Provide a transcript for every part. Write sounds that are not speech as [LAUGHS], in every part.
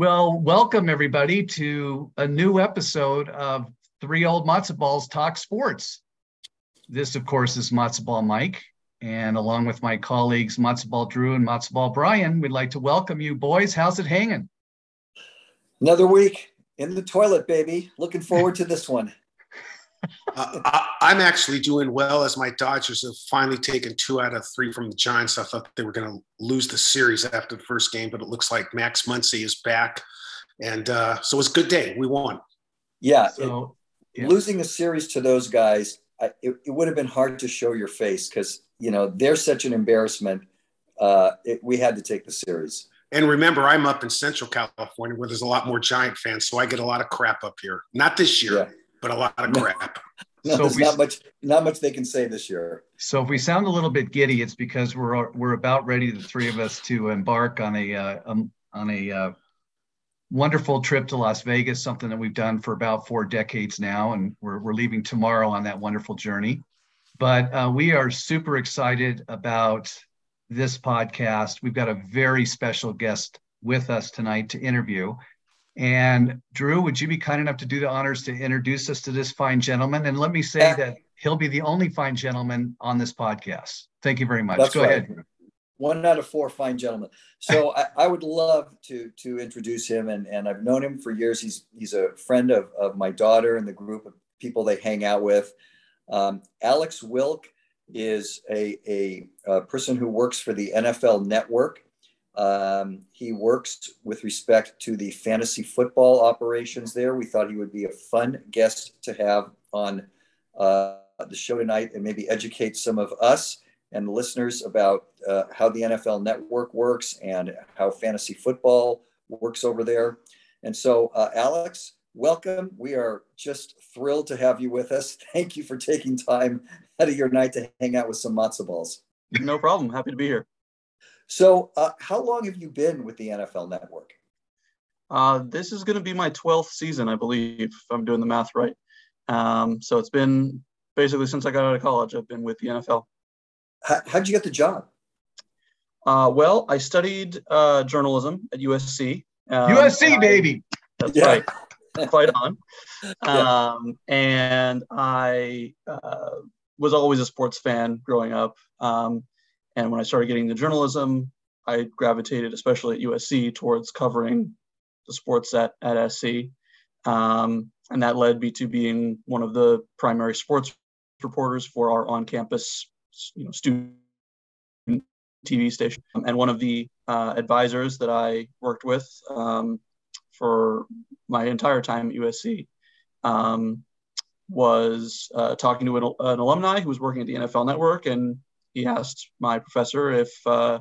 Well, welcome everybody to a new episode of Three Old Matzo Balls Talk Sports. This, of course, is Matzo Ball Mike, and along with my colleagues Matzo Ball Drew and Matzo Ball Brian, we'd like to welcome you, boys. How's it hanging? Another week in the toilet, baby. Looking forward to this one. Uh, I, am actually doing well as my Dodgers have finally taken two out of three from the Giants. I thought they were going to lose the series after the first game, but it looks like Max Muncy is back. And uh, so it was a good day. We won. Yeah. So, it, yeah. Losing a series to those guys, I, it, it, would have been hard to show your face because, you know, they're such an embarrassment. Uh, it, we had to take the series. And remember, I'm up in Central California where there's a lot more Giant fans, so I get a lot of crap up here. Not this year. Yeah but a lot of crap. [LAUGHS] no, so there's we, not much not much they can say this year. So if we sound a little bit giddy, it's because we're we're about ready, the three of us, to embark on a uh, um, on a uh, wonderful trip to Las Vegas, something that we've done for about four decades now, and we're we're leaving tomorrow on that wonderful journey. But uh, we are super excited about this podcast. We've got a very special guest with us tonight to interview. And Drew, would you be kind enough to do the honors to introduce us to this fine gentleman? And let me say that he'll be the only fine gentleman on this podcast. Thank you very much. That's Go right. ahead. One out of four fine gentlemen. So [LAUGHS] I, I, would love to to introduce him, and, and I've known him for years. He's he's a friend of, of my daughter and the group of people they hang out with. Um, Alex Wilk is a, a, a person who works for the NFL Network. Um, he works with respect to the fantasy football operations there. We thought he would be a fun guest to have on uh, the show tonight and maybe educate some of us and the listeners about uh, how the NFL network works and how fantasy football works over there. And so, uh, Alex, welcome. We are just thrilled to have you with us. [LAUGHS] Thank you for taking time out of your night to hang out with some matzo balls. No problem. Happy to be here. So, uh, how long have you been with the NFL Network? Uh, this is going to be my 12th season, I believe, if I'm doing the math right. Um, so, it's been basically since I got out of college, I've been with the NFL. How, how'd you get the job? Uh, well, I studied uh, journalism at USC. Um, USC, baby. That's yeah. right. Quite on. [LAUGHS] yeah. Um, and I uh, was always a sports fan growing up. Um, and when I started getting into journalism, I gravitated, especially at USC, towards covering the sports at, at SC. Um, and that led me to being one of the primary sports reporters for our on-campus you know, student TV station. And one of the uh, advisors that I worked with um, for my entire time at USC um, was uh, talking to an, an, alumni who was working at the NFL Network and he asked my professor if uh,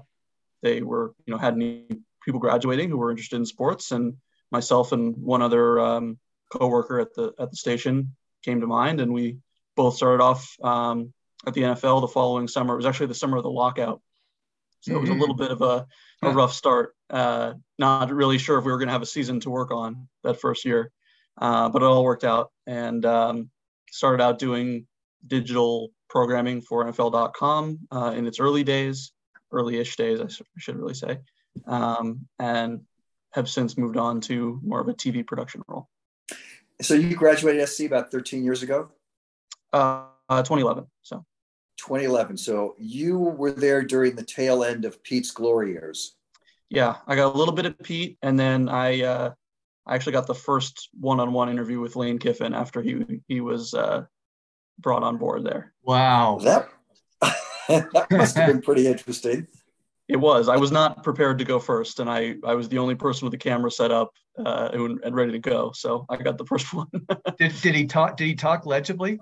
they were, you know, had any people graduating who were interested in sports, and myself and one other um, coworker at the at the station came to mind, and we both started off um, at the NFL the following summer. It was actually the summer of the lockout, so mm-hmm. it was a little mm-hmm. bit of a, a rough start. Uh, not really sure if we were going to have a season to work on that first year, uh, but it all worked out, and um, started out doing digital programming for NFL.com uh, in its early days, early-ish days, I should really say, um, and have since moved on to more of a TV production role. So you graduated SC about 13 years ago? Uh, uh, 2011. So 2011. So you were there during the tail end of Pete's glory years. Yeah, I got a little bit of Pete, and then I uh, I actually got the first one-on-one interview with Lane Kiffin after he he was uh, brought on board there. Wow. That, [LAUGHS] that must have been pretty interesting. It was. I was not prepared to go first, and I, I was the only person with the camera set up uh, and, and ready to go. So I got the first [LAUGHS] one. did, did he talk? Did he talk legibly?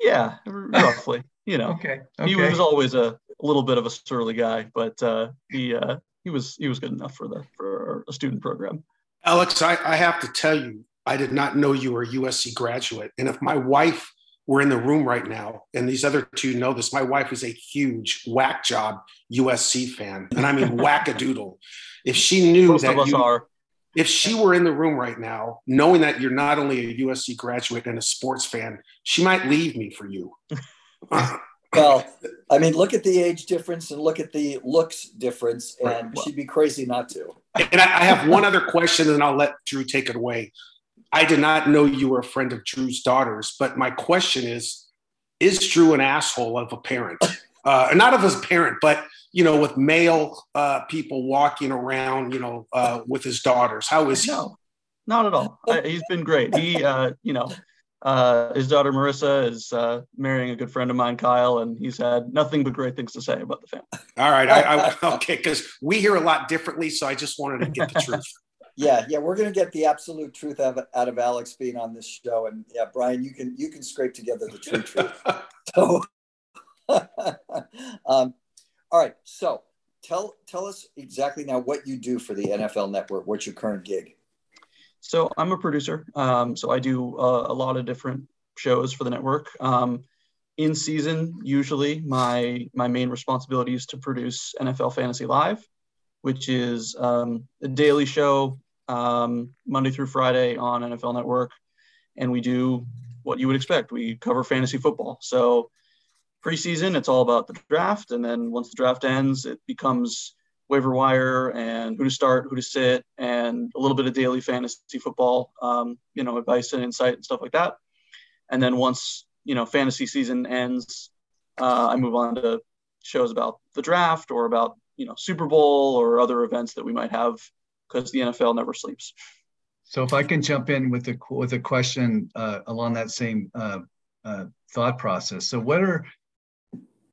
Yeah, [LAUGHS] roughly. You know, okay. okay. He was always a, a little bit of a surly guy, but uh, he uh, he was he was good enough for the for a student program. Alex, I, I have to tell you, I did not know you were a USC graduate, and if my wife we're in the room right now, and these other two know this. My wife is a huge whack job USC fan, and I mean [LAUGHS] whack-a-doodle. If she knew Most that you, are. if she were in the room right now, knowing that you're not only a USC graduate and a sports fan, she might leave me for you. [LAUGHS] Uh-huh. well, I mean, look at the age difference and look at the looks difference, and right. she'd be crazy not to. And I have one other question, and I'll let Drew take it away. I did not know you were a friend of Drew's daughters, but my question is: Is Drew an asshole of a parent? [LAUGHS] Uh, not of his parent, but you know, with male uh, people walking around, you know, uh, with his daughters. How is he? No, not at all. he's been great. He, uh, you know, uh, his daughter Marissa is uh, marrying a good friend of mine, Kyle, and he's had nothing but great things to say about the family. All right, I, I, [LAUGHS] okay, because we hear a lot differently, so I just wanted to get the truth. Yeah, yeah, we're gonna get the absolute truth out of, out of Alex being on this show, and yeah, Brian, you can you can scrape together the true truth. [LAUGHS] So, [LAUGHS] um, all right, so tell tell us exactly now what you do for the NFL Network. What's your current gig? So I'm a producer. Um, so I do uh, a lot of different shows for the network. Um, in season, usually my my main responsibility is to produce NFL Fantasy Live, which is um, a daily show um, Monday through Friday on NFL Network, and we do what you would expect. We cover fantasy football. So preseason, it's all about the draft, and then once the draft ends, it becomes waiver wire and who to start, who to sit, and a little bit of daily fantasy football, um, you know, advice and insight and stuff like that. And then once you know fantasy season ends, uh, I move on to shows about the draft or about you know Super Bowl or other events that we might have because the NFL never sleeps. So if I can jump in with a with a question uh, along that same uh, uh thought process. So what are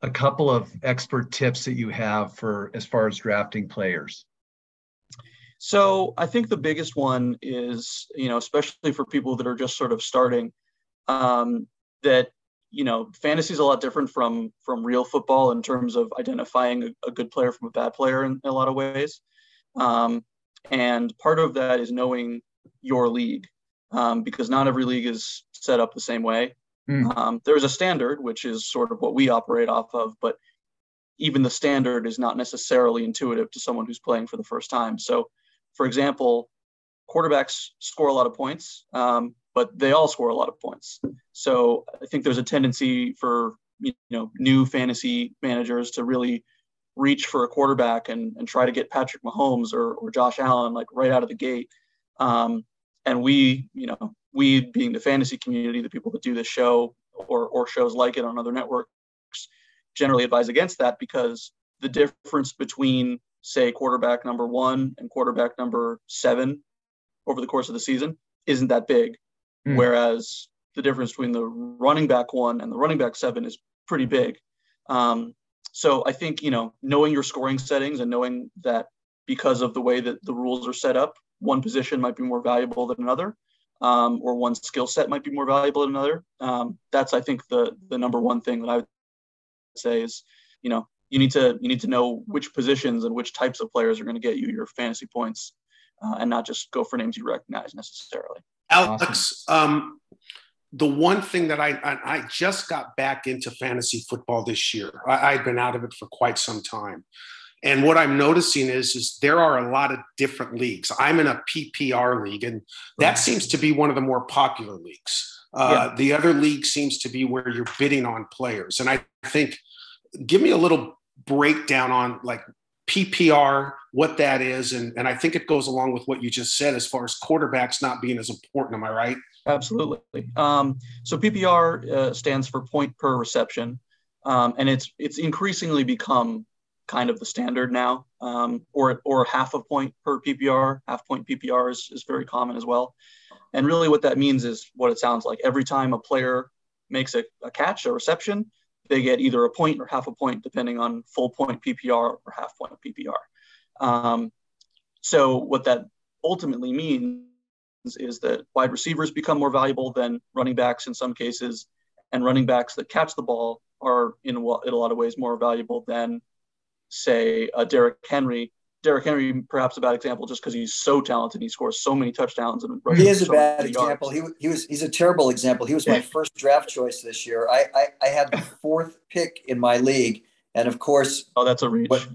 a couple of expert tips that you have for as far as drafting players? So I think the biggest one is, you know, especially for people that are just sort of starting, um, that you know, fantasy is a lot different from from real football in terms of identifying a, a good player from a bad player in, in a lot of ways. Um, and part of that is knowing your league, um, because not every league is set up the same way. Mm. Um, there's a standard, which is sort of what we operate off of, but even the standard is not necessarily intuitive to someone who's playing for the first time. So, for example, quarterbacks score a lot of points, um, but they all score a lot of points. So I think there's a tendency for you know new fantasy managers to really reach for a quarterback and, and try to get Patrick Mahomes or, or Josh Allen like right out of the gate. Um, and we, you know, we being the fantasy community, the people that do this show or, or shows like it on other networks generally advise against that because the difference between say quarterback number one and quarterback number seven over the course of the season isn't that big. Mm. Whereas the difference between the running back one and the running back seven is pretty big. Um, so I think, you know, knowing your scoring settings and knowing that because of the way that the rules are set up, one position might be more valuable than another um, or one skill set might be more valuable than another. Um, that's I think the the number one thing that I would say is you know you need to you need to know which positions and which types of players are going to get you your fantasy points uh, and not just go for names you recognize necessarily. Alex, um, the one thing that I, I, I just got back into fantasy football this year. I, I've been out of it for quite some time. And what I'm noticing is, is there are a lot of different leagues. I'm in a PPR league, and that seems to be one of the more popular leagues. Uh, yeah. The other league seems to be where you're bidding on players. And I think, give me a little breakdown on like PPR, what that is. And, and I think it goes along with what you just said as far as quarterbacks not being as important. Am I right? Absolutely. Um, so PPR uh, stands for point per reception. Um, and it's it's increasingly become kind of the standard now, um, or or half a point per PPR. Half point PPR is, is very common as well. And really, what that means is what it sounds like. Every time a player makes a, a catch, a reception, they get either a point or half a point, depending on full point PPR or half point PPR. Um, so what that ultimately means is that wide receivers become more valuable than running backs in some cases, and running backs that catch the ball are in a, in a lot of ways more valuable than say a Derrick Henry. Derrick Henry, perhaps a bad example, just because he's so talented. He scores so many touchdowns and he is a so bad example. He, he was he's a terrible example. He was my first draft choice this year. I, I, I had the [LAUGHS] fourth pick in my league, and of course, oh, that's a reach. What,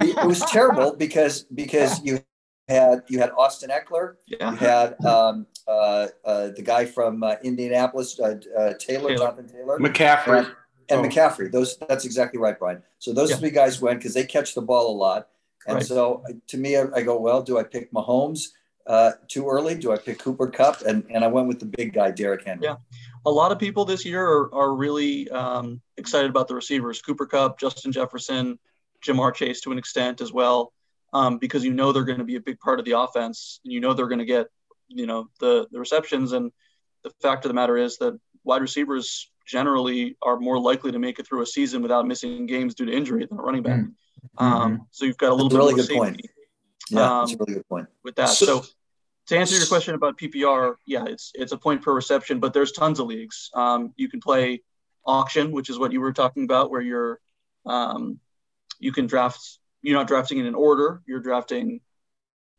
it was terrible because because [LAUGHS] you had you had Austin Ekeler, yeah. you had um, uh, uh, the guy from uh, Indianapolis, uh, uh, Taylor, Taylor, Jonathan Taylor, McCaffrey. And, and oh. McCaffrey. Those that's exactly right, Brian. So those yeah. three guys went because they catch the ball a lot. And right. so to me, I, I, go, well, do I pick Mahomes uh, too early? Do I pick Cooper Kupp? And and I went with the big guy, Derrick Henry. Yeah, a lot of people this year are, are really um, excited about the receivers: Cooper Kupp, Justin Jefferson, Ja'Marr Chase to an extent as well, um, because you know they're going to be a big part of the offense, and you know they're going to get you know the the receptions. And the fact of the matter is that wide receivers generally are more likely to make it through a season without missing games due to injury than a running back. Mm-hmm. Um, so you've got a little that's bit really more good safety. Point. Yeah, um, that's a really good point. With that, so, so, to answer your question about PPR, yeah, it's it's a point per reception, but there's tons of leagues. Um, you can play auction, which is what you were talking about, where you're um, you can draft. You're not drafting in an order. You're drafting.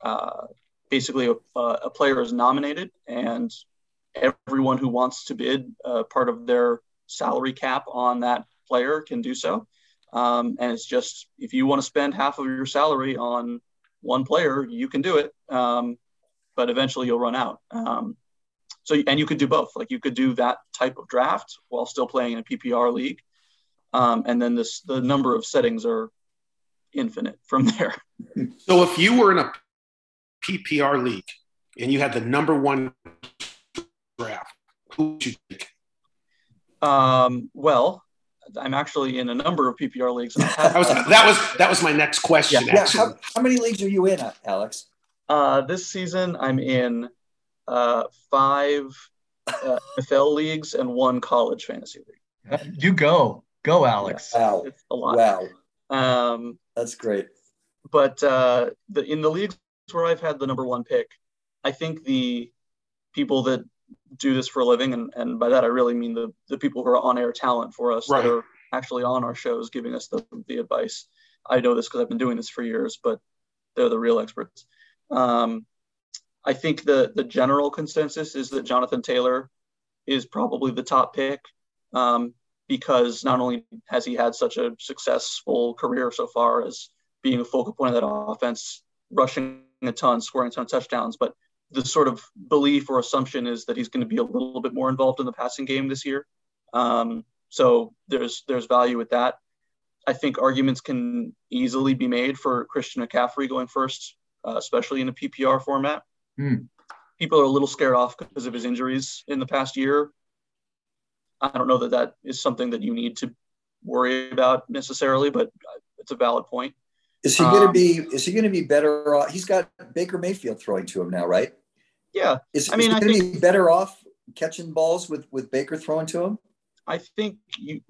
Uh, basically, a, a player is nominated, and everyone who wants to bid uh, part of their salary cap on that player can do so. Um, and it's just if you want to spend half of your salary on one player, you can do it. Um, but eventually you'll run out. Um, so and you could do both. Like you could do that type of draft while still playing in a PPR league. Um, and then this the number of settings are infinite from there. [LAUGHS] So if you were in a PPR league and you had the number one draft, who would you take? Um, well, I'm actually in a number of PPR leagues. [LAUGHS] that was that was that was my next question. Yeah. yeah. How, how, many leagues are you in, Alex? Uh, this season, I'm in uh, five uh, [LAUGHS] NFL leagues and one college fantasy league. You go, go, Alex. Wow, it's a lot. Wow, um, that's great. But uh, the, in the leagues where I've had the number one pick, I think the people that do this for a living, and, and by that I really mean the, the people who are on air talent for us right. that are actually on our shows giving us the, the advice. I know this because I've been doing this for years, but they're the real experts. Um, I think the the general consensus is that Jonathan Taylor is probably the top pick um, because not only has he had such a successful career so far as being a focal point of that offense, rushing a ton, scoring a ton of touchdowns, but the sort of belief or assumption is that he's going to be a little bit more involved in the passing game this year. Um, so there's there's value with that. I think arguments can easily be made for Christian McCaffrey going first, uh, especially in a PPR format. Mm. People are a little scared off because of his injuries in the past year. I don't know that that is something that you need to worry about necessarily, but it's a valid point. Is he going to um, be? Is he going to be better? Off? He's got Baker Mayfield throwing to him now, right? Yeah. Is, I mean, is he going to be better off catching balls with with Baker throwing to him? I think you,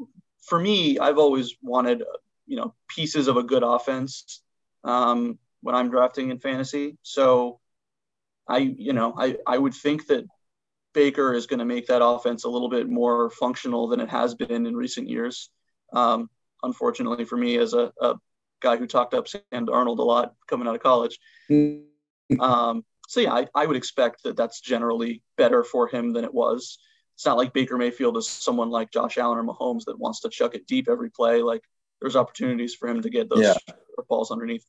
for me, I've always wanted, you know, pieces of a good offense um, when I'm drafting in fantasy. So I, you know, I, I would think that Baker is going to make that offense a little bit more functional than it has been in recent years. Um, unfortunately for me, as a, a, guy who talked up Sam Darnold a lot coming out of college. Mm-hmm. Um, so yeah, I, I would expect that that's generally better for him than it was. It's not like Baker Mayfield is someone like Josh Allen or Mahomes that wants to chuck it deep every play. Like there's opportunities for him to get those yeah. balls underneath.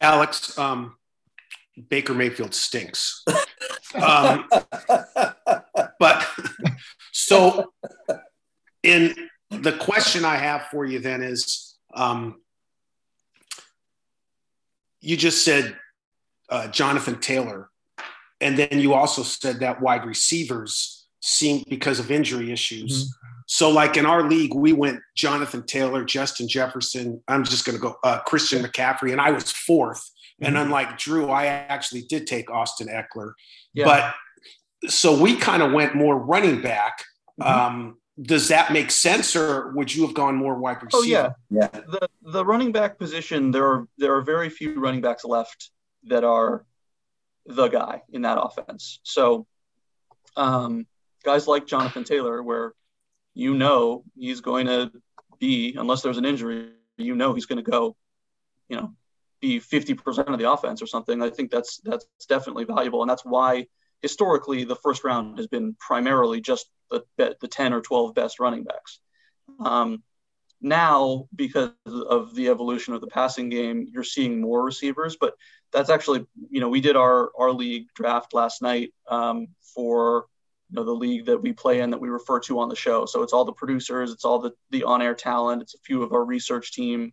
Alex, um, Baker Mayfield stinks. [LAUGHS] um, but so, in the question I have for you then is, um, you just said uh, Jonathan Taylor, and then you also said that wide receivers seem because of injury issues. Mm-hmm. So, like in our league, we went Jonathan Taylor, Justin Jefferson. I'm just going to go uh, Christian McCaffrey, and I was 4th mm-hmm. And unlike Drew, I actually did take Austin Ekeler. Yeah. But so we kind of went more running back. Mm-hmm. Um, does that make sense, or would you have gone more wide receiver? Oh yeah, yeah. The the running back position, there are there are very few running backs left that are the guy in that offense. So, um, guys like Jonathan Taylor, where you know he's going to be, unless there's an injury, you know he's going to go, you know, be 50% of the offense or something. I think that's that's definitely valuable, and that's why historically the first round has been primarily just the the 10 or 12 best running backs. Um, now, because of the evolution of the passing game, you're seeing more receivers, but that's actually, you know, we did our, our league draft last night um, for you know the league that we play in that we refer to on the show. So it's all the producers, it's all the the on air talent, it's a few of our research team,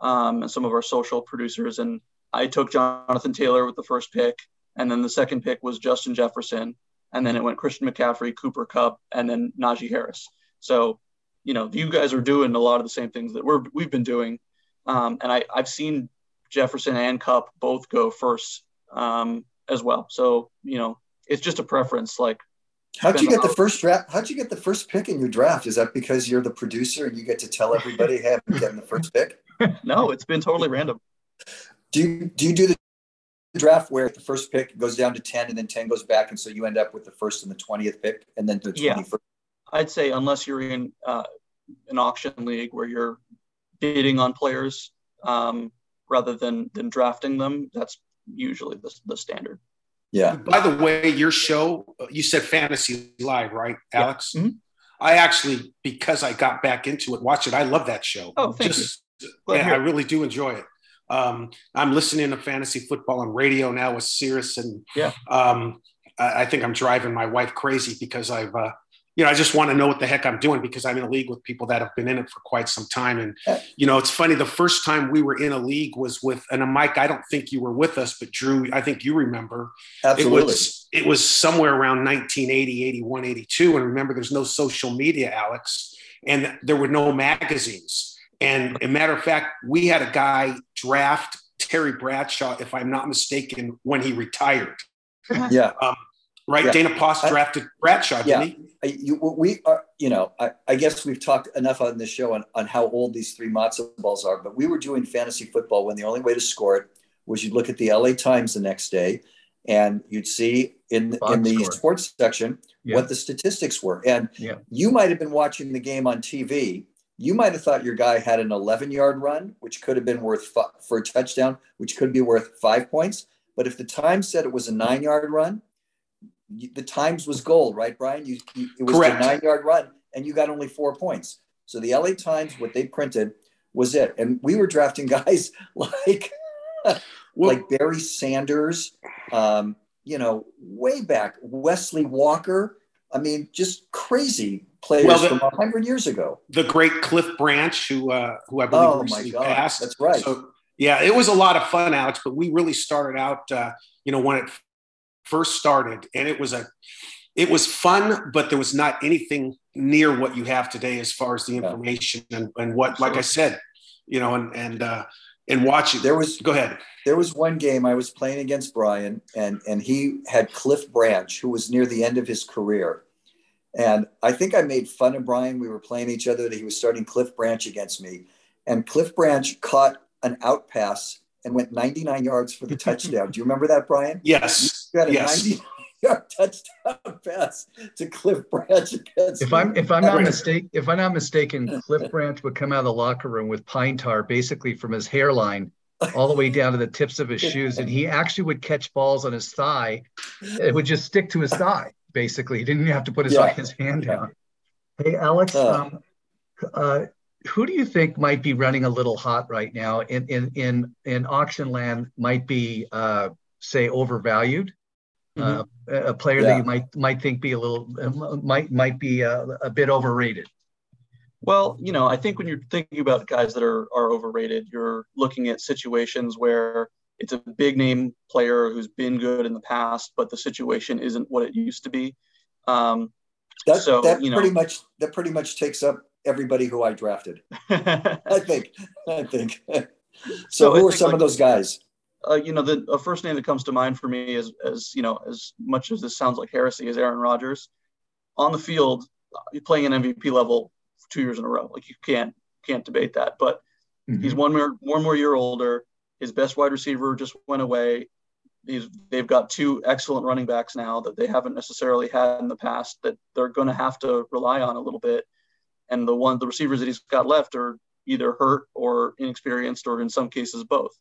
um, and some of our social producers. And I took Jonathan Taylor with the first pick, and then the second pick was Justin Jefferson, and then it went Christian McCaffrey, Cooper Kupp, and then Najee Harris. So, you know, you guys are doing a lot of the same things that we're we've been doing, um, and I I've seen Jefferson and Kupp both go first um, as well. So you know, it's just a preference. Like, how'd you get the first draft? How'd you get the first pick in your draft? Is that because you're the producer and you get to tell everybody, "Hey, I'm getting the first pick"? [LAUGHS] no, it's been totally random. Do you do you do the draft where the first pick goes down to 10 and then 10 goes back and so you end up with the first and the 20th pick and then the 21st yeah. i'd say unless you're in uh, an auction league where you're bidding on players um, rather than than drafting them that's usually the, the standard. Yeah. By the way your show you said fantasy live right alex? Yeah. mm-hmm. i actually because i got back into it watch it i love that show. Oh thank Just, you. Yeah, i really do enjoy it um, I'm listening to fantasy football on radio now with Sirius, and yeah, um, I, I, think I'm driving my wife crazy because I've, uh, you know, I just want to know what the heck I'm doing because I'm in a league with people that have been in it for quite some time. And you know, it's funny. The first time we were in a league was with, and uh, Mike, I don't think you were with us, but Drew, I think you remember. Absolutely. It was it was somewhere around 1980, 81, 82, and remember, there's no social media, Alex, and there were no magazines. And a matter of fact, we had a guy draft Terry Bradshaw, if I'm not mistaken, when he retired. Yeah. Um, right. Yeah. Dana Post drafted Bradshaw, yeah. didn't he? You, we are, you know, I, I, guess we've talked enough on this show on, on how old these three matzo balls are, but we were doing fantasy football when the only way to score it was you'd look at the LA Times the next day and you'd see in, in the score. sports section yeah. what the statistics were. And you might have been watching the game on TV you might have thought your guy had an 11 yard run, which could have been worth for a touchdown, which could be worth five points. But if the Times said it was a nine yard run, the Times was gold, right, Brian? You, you it was Correct. a nine yard run, and you got only four points. So the LA Times, what they printed was it, and we were drafting [LAUGHS] guys like like Barry Sanders, um, you know, way back, Wesley Walker. I mean, just crazy players well, the, from hundred years ago. The great Cliff Branch, who uh, who I believe oh, recently passed. That's right. So yeah, it was a lot of fun, Alex. But we really started out, uh, you know, when it first started, and it was a it was fun, but there was not anything near what you have today as far as the information yeah. and, and what, like I said, you know, and and uh, and watching. There was go ahead. There was one game I was playing against Brian, and and he had Cliff Branch, who was near the end of his career, and I think I made fun of Brian. We were playing each other that he was starting Cliff Branch against me. And Cliff Branch caught an out pass and went 99 yards for the touchdown. Do you remember that, Brian? [LAUGHS] Yes. You got a yes. 90 yard touchdown pass to Cliff Branch against if I'm if I'm not mistaken, if I'm not mistaken, Cliff Branch would come out of the locker room with pine tar basically from his hairline all the way down to the tips of his [LAUGHS] shoes. And he actually would catch balls on his thigh. It would just stick to his thigh basically. He didn't have to put his, yeah. his hand down. Hey, Alex, uh, um, uh, who do you think might be running a little hot right now in in in, in auction land? Might be uh, say overvalued. Mm-hmm. Uh, a player yeah. that you might might think be a little might might be a, a, bit overrated. Well, you know, I think when you're thinking about guys that are are overrated, you're looking at situations where it's a big name player who's been good in the past, but the situation isn't what it used to be. Um, that, so, that you know, pretty much that pretty much takes up everybody who I drafted. [LAUGHS] I think. I think. [LAUGHS] so, so who are some like, of those guys? Uh, you know, the a first name that comes to mind for me is, as you know, as much as this sounds like heresy, is Aaron Rodgers. On the field, playing an MVP level two years in a row. Like you can't can't debate that. But mm-hmm. he's one more one more year older. His best wide receiver just went away. He's, they've got two excellent running backs now that they haven't necessarily had in the past that they're going to have to rely on a little bit. And the one, the receivers that he's got left are either hurt or inexperienced, or in some cases both.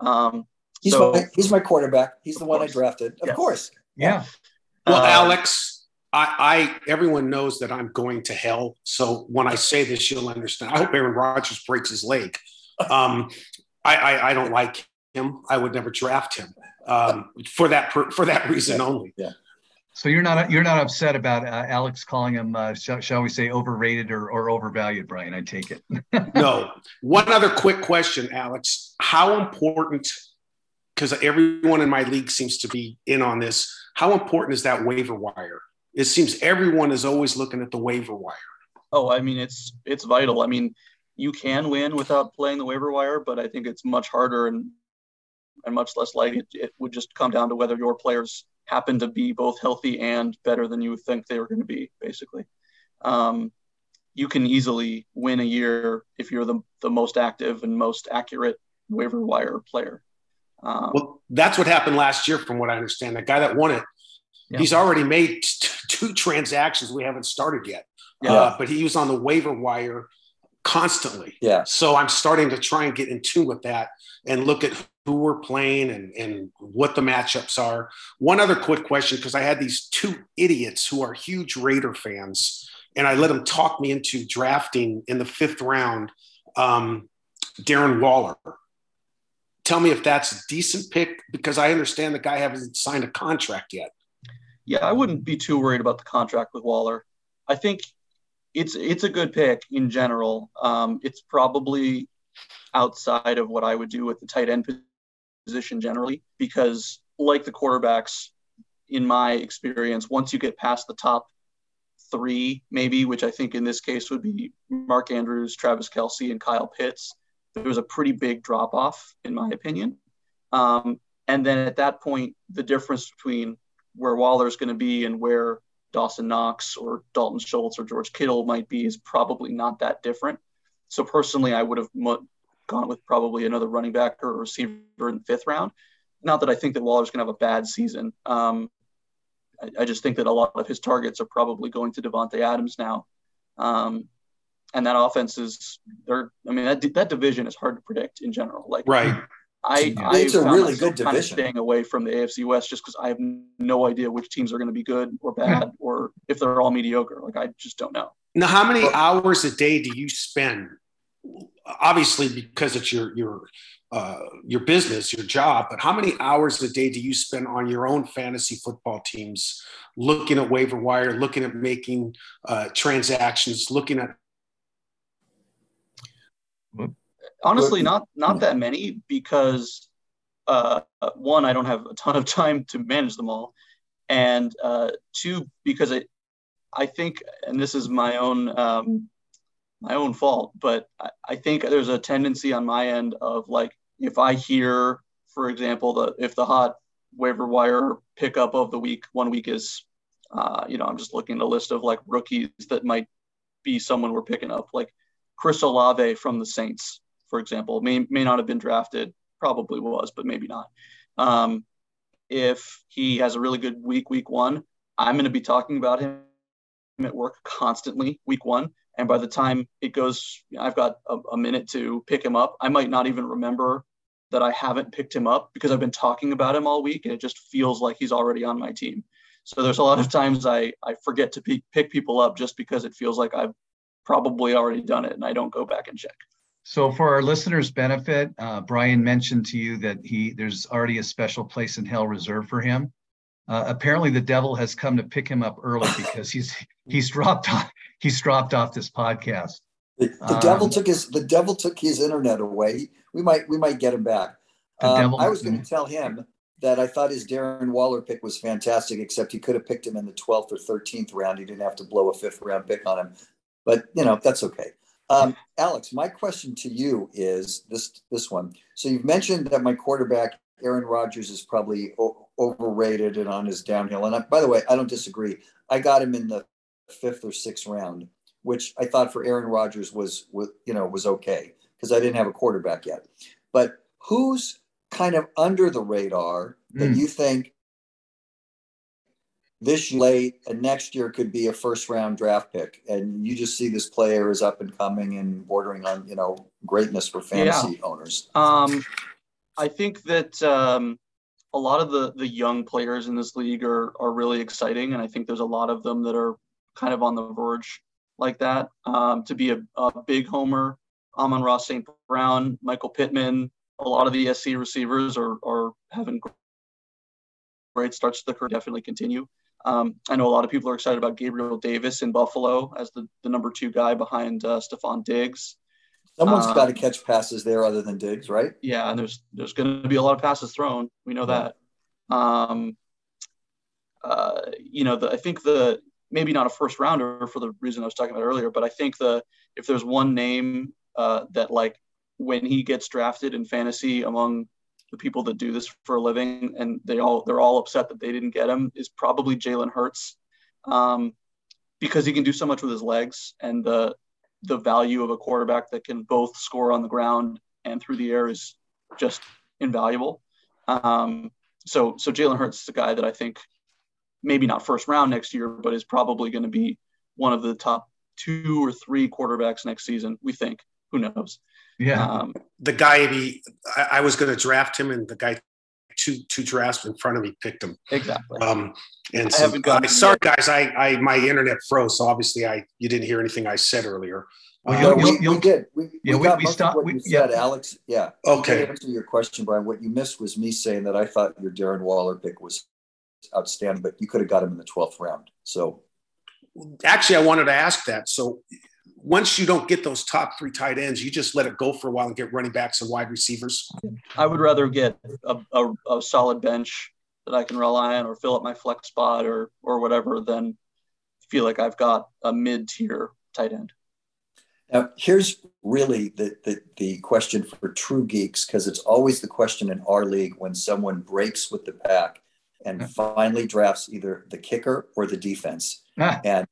Um, he's so, my, he's my quarterback. He's the one I drafted, of yes. course. Yeah. Well, uh, Alex, I, I, everyone knows that I'm going to hell. So when I say this, you'll understand. I hope Aaron Rodgers breaks his leg. Um, I, I, I don't like him. I would never draft him um, for that for that reason yeah. only. Yeah. So you're not you're not upset about uh, Alex calling him, uh, shall, shall, we say, overrated or, or overvalued, Brian? I take it. [LAUGHS] no. One other quick question, Alex. How important? Because everyone in my league seems to be in on this. How important is that waiver wire? It seems everyone is always looking at the waiver wire. Oh, I mean, it's it's vital. I mean, you can win without playing the waiver wire, but I think it's much harder and and much less likely it, it would just come down to whether your players happen to be both healthy and better than you would think they were going to be, basically. Um, you can easily win a year if you're the, the most active and most accurate waiver wire player. Um, well, that's what happened last year, from what I understand. The guy that won it, yeah. he's already made t- two transactions we haven't started yet. Yeah. Uh, but he was on the waiver wire constantly. Yeah. So I'm starting to try and get in tune with that and look at who we're playing and, and what the matchups are. One other quick question, because I had these two idiots who are huge Raider fans, and I let them talk me into drafting in the fifth round um, Darren Waller. Tell me if that's a decent pick because I understand the guy hasn't signed a contract yet. Yeah, I wouldn't be too worried about the contract with Waller. I think it's it's a good pick in general. Um, it's probably outside of what I would do with the tight end position generally, because like the quarterbacks, in my experience, once you get past the top three, maybe, which I think in this case would be Mark Andrews, Travis Kelce, and Kyle Pitts, there was a pretty big drop off, in my opinion. Um, and then at that point, the difference between where Waller's going to be and where Dawson Knox or Dalton Schultz or George Kittle might be is probably not that different. So personally, I would have gone with probably another running back or receiver in the fifth round. Not that I think that Waller's going to have a bad season. Um, I, I, just think that a lot of his targets are probably going to Davante Adams now. Um, and that offense is, they're, I mean, that, that division is hard to predict in general. Like, right. I, I it's a really good division. Kind of staying away from the AFC West just because I have no idea which teams are going to be good or bad or if they're all mediocre. Like I just don't know. Now, how many hours a day do you spend obviously because it's your your uh, your business, your job, but how many hours a day do you spend on your own fantasy football teams, looking at waiver wire, looking at making uh, transactions, looking at? Honestly, not not that many because uh, one, I don't have a ton of [LAUGHS] time to manage them all, and uh, two, because I I think, and this is my own um, my own fault, but I, I think there's a tendency on my end of like if I hear, for example, the if the hot waiver wire pickup of the week one week is, uh, you know, I'm just looking at a list of like rookies that might be someone we're picking up, like Chris Olave from the Saints, for example, may may not have been drafted, probably was, but maybe not. Um, if he has a really good week, week one, I'm going to be talking about him at work constantly, week one, and by the time it goes, I've got a, a, minute to pick him up. I might not even remember that I haven't picked him up because I've been talking about him all week and it just feels like he's already on my team. So there's a lot of times I, I forget to pick, pick people up just because it feels like I've probably already done it and I don't go back and check. So for our listeners' benefit, uh, Brian mentioned to you that he there's already a special place in hell reserved for him. Uh, apparently, the devil has come to pick him up early [LAUGHS] because he's he's dropped off, he's dropped off this podcast. The, the um, devil took his the devil took his internet away. We might we might get him back. Um, I was going to tell him that I thought his Darren Waller pick was fantastic, except he could have picked him in the 12th or 13th round. He didn't have to blow a fifth round pick on him, but you know that's okay. Um, Alex, my question to you is this this one. So you've mentioned that my quarterback Aaron Rodgers is probably o- overrated and on his downhill. And I, by the way, I don't disagree. I got him in the fifth or sixth round, which I thought for Aaron Rodgers was, was you know was okay because I didn't have a quarterback yet. But who's kind of under the radar that mm. you think this late and next year could be a first round draft pick and you just see this player is up and coming and bordering on you know greatness for fantasy yeah. owners um I think that um, a lot of the the young players in this league are are really exciting, and I think there's a lot of them that are kind of on the verge like that. Um, to be a, a, big homer, Amon-Ra St. Brown, Michael Pittman, a lot of the SC receivers are are having great starts to the career. Definitely continue. Um, I know a lot of people are excited about Gabriel Davis in Buffalo as the, the number two guy behind uh, Stefon Diggs. Someone's um, got to catch passes there other than Diggs, right? Yeah, and there's there's going to be a lot of passes thrown. We know yeah. that. Um, uh, you know, the, I think the maybe not a first rounder for the reason I was talking about earlier, but I think the if there's one name uh, that like when he gets drafted in fantasy among the people that do this for a living and they all they're all upset that they didn't get him is probably Jalen Hurts um, because he can do so much with his legs and the the value of a quarterback that can both score on the ground and through the air is just invaluable. Um, so so Jalen Hurts is a guy that I think maybe not first round next year, but is probably going to be one of the top two or three quarterbacks next season. We think. Who knows? Yeah. Um, the guy, he, I, I was going to draft him, and the guy two two drafts in front of me picked him. Exactly. Um, and so, I sorry guys, I, I my internet froze, so obviously I you didn't hear anything I said earlier. Well, uh, we, we, did. We, yeah, we, we stopped. What you said, yeah. Alex. Yeah. Okay. To answer your question, Brian, what you missed was me saying that I thought your Darren Waller pick was outstanding, but you could have got him in the twelfth round. So, actually, I wanted to ask that. So, once you don't get those top three tight ends, you just let it go for a while and get running backs and wide receivers. I would rather get a, a, a solid bench that I can rely on, or fill up my flex spot, or or whatever, than feel like I've got a mid tier tight end. Now, here's really the, the, the question for true geeks, because it's always the question in our league when someone breaks with the pack and finally drafts either the kicker or the defense. Ah. And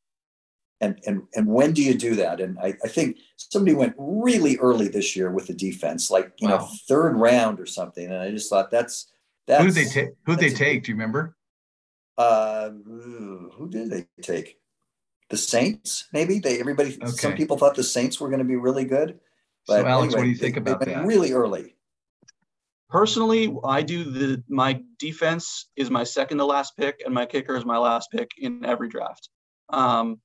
and and and when do you do that? And I, I think somebody went really early this year with the defense, like you wow. know, third round or something. And I just thought that's that's who they take. Who they take? Do you remember? Uh, who did they take? The Saints, maybe. They everybody. Okay. Some people thought the Saints were going to be really good. But so, Alex, anyway, what do you think they, about that? Really early. Personally, I do the my defense is my second to last pick, and my kicker is my last pick in every draft. Um,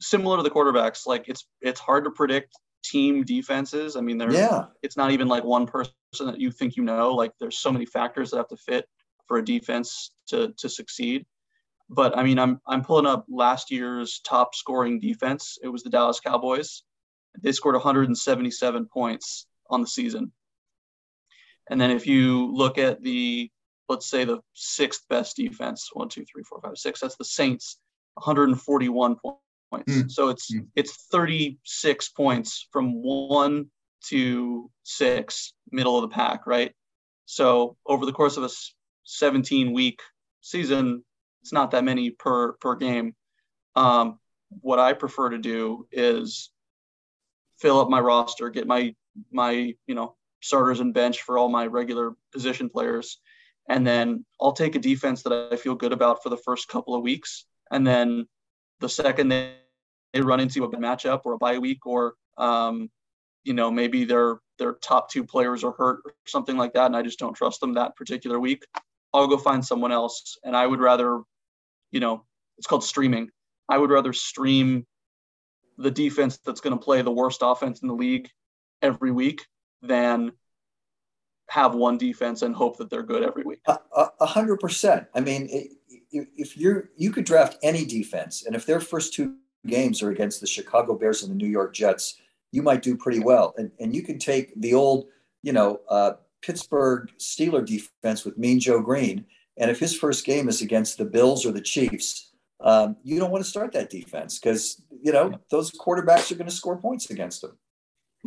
similar to the quarterbacks, like it's it's hard to predict team defenses. I mean, there's yeah. it's not even like one person that you think you know. Like there's so many factors that have to fit for a defense to to succeed. But I mean, I'm I'm pulling up last year's top scoring defense. It was the Dallas Cowboys. They scored 177 points on the season. And then if you look at the let's say the sixth best defense, one, two, three, four, five, six, that's the Saints, 141 points. Mm. So it's mm. it's 36 points from one to six, middle of the pack, right? So over the course of a 17 week season, it's not that many per per game. Um, what I prefer to do is fill up my roster, get my my you know starters and bench for all my regular position players, and then I'll take a defense that I feel good about for the first couple of weeks, and then the second they, they run into a matchup or a bye week or um, you know maybe their their top two players are hurt or something like that and i just don't trust them that particular week i'll go find someone else and i would rather you know it's called streaming i would rather stream the defense that's going to play the worst offense in the league every week than have one defense and hope that they're good every week. A hundred percent. I mean, if you're you could draft any defense, and if their first two games are against the Chicago Bears and the New York Jets, you might do pretty well. And and you can take the old, you know, uh, Pittsburgh Steeler defense with Mean Joe Greene, and if his first game is against the Bills or the Chiefs, um, you don't want to start that defense because you know those quarterbacks are going to score points against them.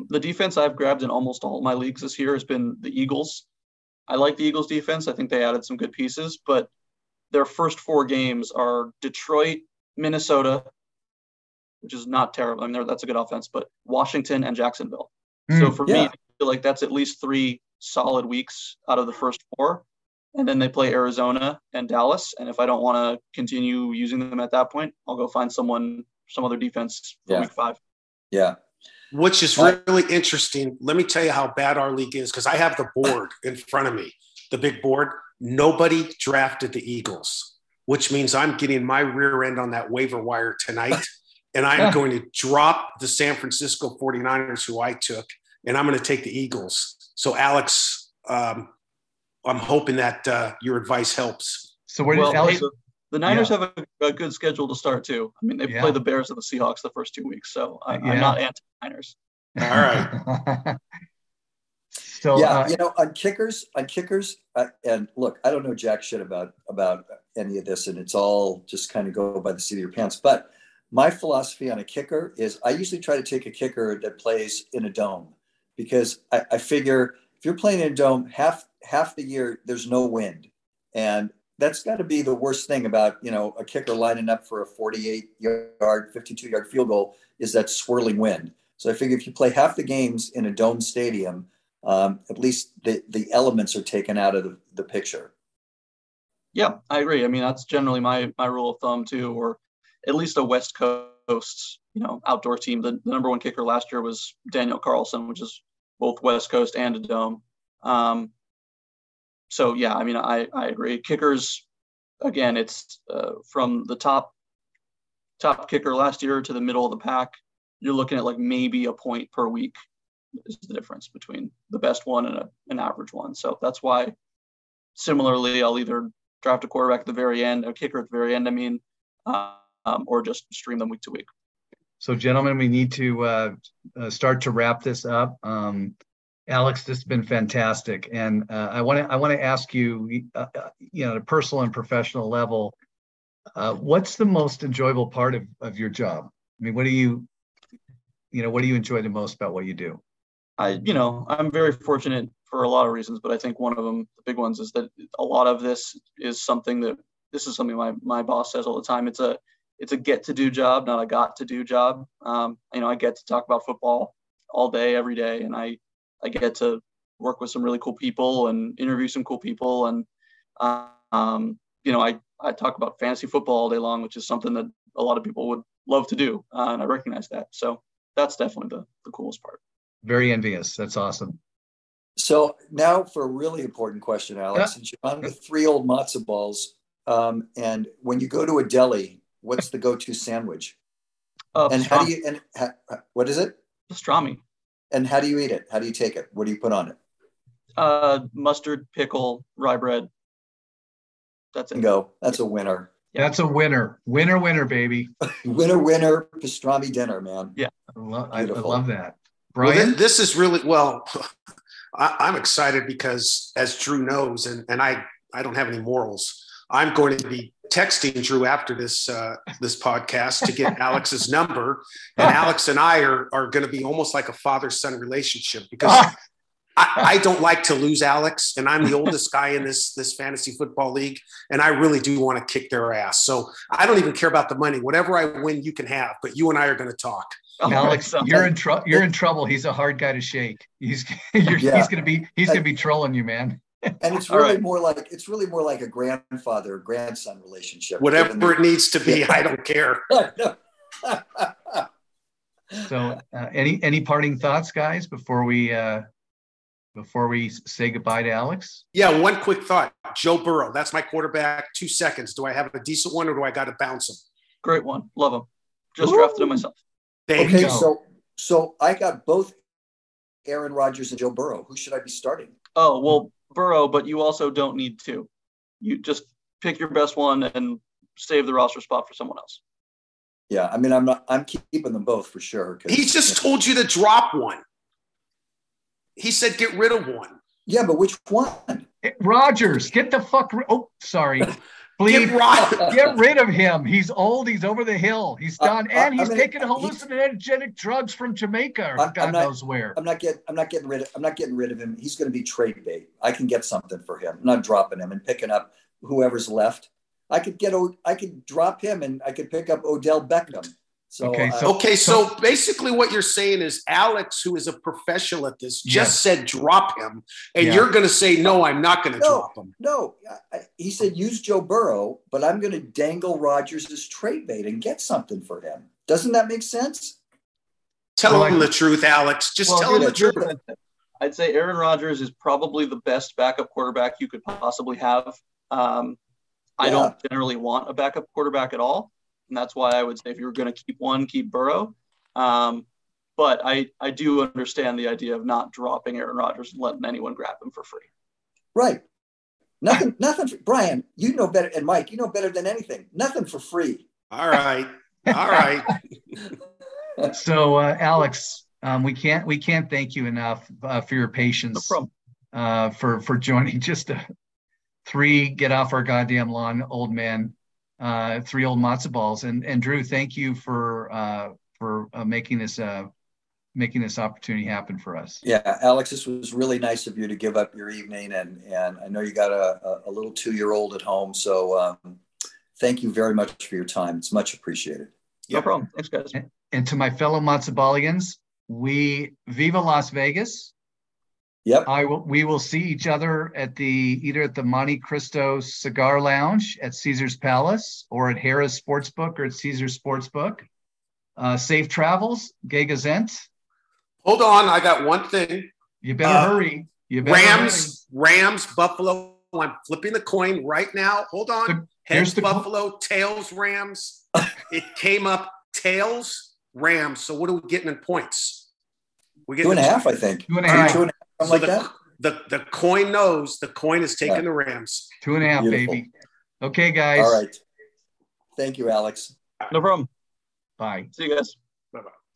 The defense I've grabbed in almost all my leagues this year has been the Eagles. I like the Eagles defense. I think they added some good pieces, but their first four games are Detroit, Minnesota, which is not terrible. I mean, that's a good offense, but Washington and Jacksonville. Mm, so for yeah. me, I feel like that's at least three solid weeks out of the first four. And then they play Arizona and Dallas. And if I don't want to continue using them at that point, I'll go find someone, some other defense for yeah. week five. Yeah. Which is really interesting. Let me tell you how bad our league is because I have the board in front of me, the big board. Nobody drafted the Eagles, which means I'm getting my rear end on that waiver wire tonight. [LAUGHS] and I'm yeah. going to drop the San Francisco 49ers, who I took, and I'm going to take the Eagles. So, Alex, um, I'm hoping that uh, your advice helps. So, where well, Alex? The Niners yeah. have a, a, good schedule to start too. I mean, they yeah. play the Bears and the Seahawks the first two weeks, so I, am not anti-Niners. All right. [LAUGHS] so yeah, uh, you know, on kickers, on kickers, and look, I don't know jack shit about about any of this, and it's all just kind of go by the seat of your pants. But my philosophy on a kicker is I usually try to take a kicker that plays in a dome because I, I figure if you're playing in a dome half half the year there's no wind and that's got to be the worst thing about you know a kicker lining up for a 48 yard 52 yard field goal is that swirling wind so i figure if you play half the games in a dome stadium um, at least the, the elements are taken out of the, the picture yeah i agree i mean that's generally my my rule of thumb too or at least a west coast you know outdoor team the, the number one kicker last year was daniel carlson which is both west coast and a dome um, so yeah, I mean, I, I agree. Kickers, again, it's uh, from the top top kicker last year to the middle of the pack. You're looking at like maybe a point per week is the difference between the best one and a, an average one. So that's why, similarly, I'll either draft a quarterback at the very end, a kicker at the very end. I mean, um, or just stream them week to week. So, gentlemen, we need to uh, uh, start to wrap this up. Um, Alex, this has been fantastic, and uh, I want to I want to ask you, uh, uh, you know, at a personal and professional level, uh, what's the most enjoyable part of, of your job? I mean, what do you, you know, what do you enjoy the most about what you do? I, you know, I'm very fortunate for a lot of reasons, but I think one of them, the big ones, is that a lot of this is something that this is something my my boss says all the time. It's a it's a get to do job, not a got to do job. Um, you know, I get to talk about football all day, every day, and I I get to work with some really cool people and interview some cool people. And, um, you know, I, I talk about fantasy football all day long, which is something that a lot of people would love to do. Uh, and I recognize that. So that's definitely the, the coolest part. Very envious. That's awesome. So now for a really important question, Alex, yeah. since you're on the three old matzo balls, um, and when you go to a deli, what's the go-to sandwich? Uh, and pastrami. how do you and ha, what is it? Pastrami. And how do you eat it? How do you take it? What do you put on it? Uh, mustard, pickle, rye bread. That's it. Go. That's a winner. Yeah. That's a winner. Winner, winner, baby. [LAUGHS] winner, winner, pastrami dinner, man. Yeah. I love, I, I love that. Brian? Well, this is really, well, [LAUGHS] I, am excited because as Drew knows, and, and I, I don't have any morals, I'm going to be texting Drew after this uh, this podcast to get [LAUGHS] Alex's number, and [LAUGHS] Alex and I are are going to be almost like a father son relationship because I, I, don't like to lose Alex, and I'm the oldest guy in this this fantasy football league, and I really do want to kick their ass. So I don't even care about the money. Whatever I win, you can have, but you and I are going to talk. Alex, you're in trouble. You're in trouble. He's a hard guy to shake. He's [LAUGHS] yeah. he's going to be he's going to be trolling you, man and it's really right. more like it's really more like a grandfather grandson relationship. Whatever it needs to be, I don't care. [LAUGHS] [LAUGHS] so, uh, any any parting thoughts, guys, before we uh, before we say goodbye to Alex? Yeah, one quick thought. Joe Burrow, that's my quarterback. Two seconds. Do I have a decent one, or do I got to bounce him? Great one. Love him. Just Ooh. drafted him myself. There okay, so so I got both Aaron Rodgers and Joe Burrow. Who should I be starting? Oh well, Burrow, but you also don't need two. You just pick your best one and save the roster spot for someone else. Yeah, I mean, I'm not. I'm keeping them both for sure. He just told you to drop one. He said get rid of one. Yeah, but which one? Rodgers, get the fuck. Oh, sorry. [LAUGHS] Please get, [LAUGHS] get, rid of him. He's old. He's over the hill. He's done, uh, and he's I mean, taking hallucinogenic drugs from Jamaica. I, God not, knows where. I'm not getting. I'm not getting rid of. I'm not getting rid of him. He's going to be trade bait. I can get something for him. I'm not dropping him and picking up whoever's left. I could get. I could drop him and I could pick up Odell Beckham. So, okay, uh, so, okay, so, so, basically, what you're saying is Alex, who is a professional at this, just yes. said drop him, and yeah. you're going to say no, I'm not going to no, drop him. No, I, he said use Joe Burrow, but I'm going to dangle Rodgers as trade bait and get something for him. Doesn't that make sense? Tell well, him the truth, Alex. Just well, tell him the truth. I'd say Aaron Rodgers is probably the best backup quarterback you could possibly have. Um, I don't generally want a backup quarterback at all and that's why I would say if you're going to keep one, keep Burrow. Um, but I I do understand the idea of not dropping Aaron Rodgers and letting anyone grab him for free. Right. Nothing, nothing. For, Brian, you know better, and Mike, you know better than anything. Nothing for free. All right, all right. [LAUGHS] so, uh, Alex, um, we can't we can't thank you enough uh, for your patience. No problem. Uh, for for joining [LAUGHS] just a three get off our goddamn lawn old man, uh, three old matzo balls, and and Drew, thank you for uh, for uh, making this uh, making this opportunity happen for us. Yeah, Alex, this was really nice of you to give up your evening, and and I know you got a, a little two year old at home, so um, thank you very much for your time. It's much appreciated. No problem. Thanks, guys. And, and to my fellow Matzabalians, we viva Las Vegas. Yep. I will. We will see each other at the either at the Monte Cristo Cigar Lounge at Caesar's Palace or at Harrah's Sportsbook or at Caesar's Sportsbook. Uh, safe travels, Gegazent. Hold on, I got one thing. You better uh, hurry. You better Rams, hurry. Rams, Buffalo. I'm flipping the coin right now. Hold on. The, Heads the Buffalo, tails Rams. [LAUGHS] it came up tails Rams. So what are we getting in points? We get two and a half, I think. Two and a half. Two and a half, so like the, that. The, the coin knows the coin is taking yeah. the Rams. Two and a half, Beautiful. baby. Okay, guys. All right. Thank you, Alex. No problem. Bye. See you guys. Bye bye.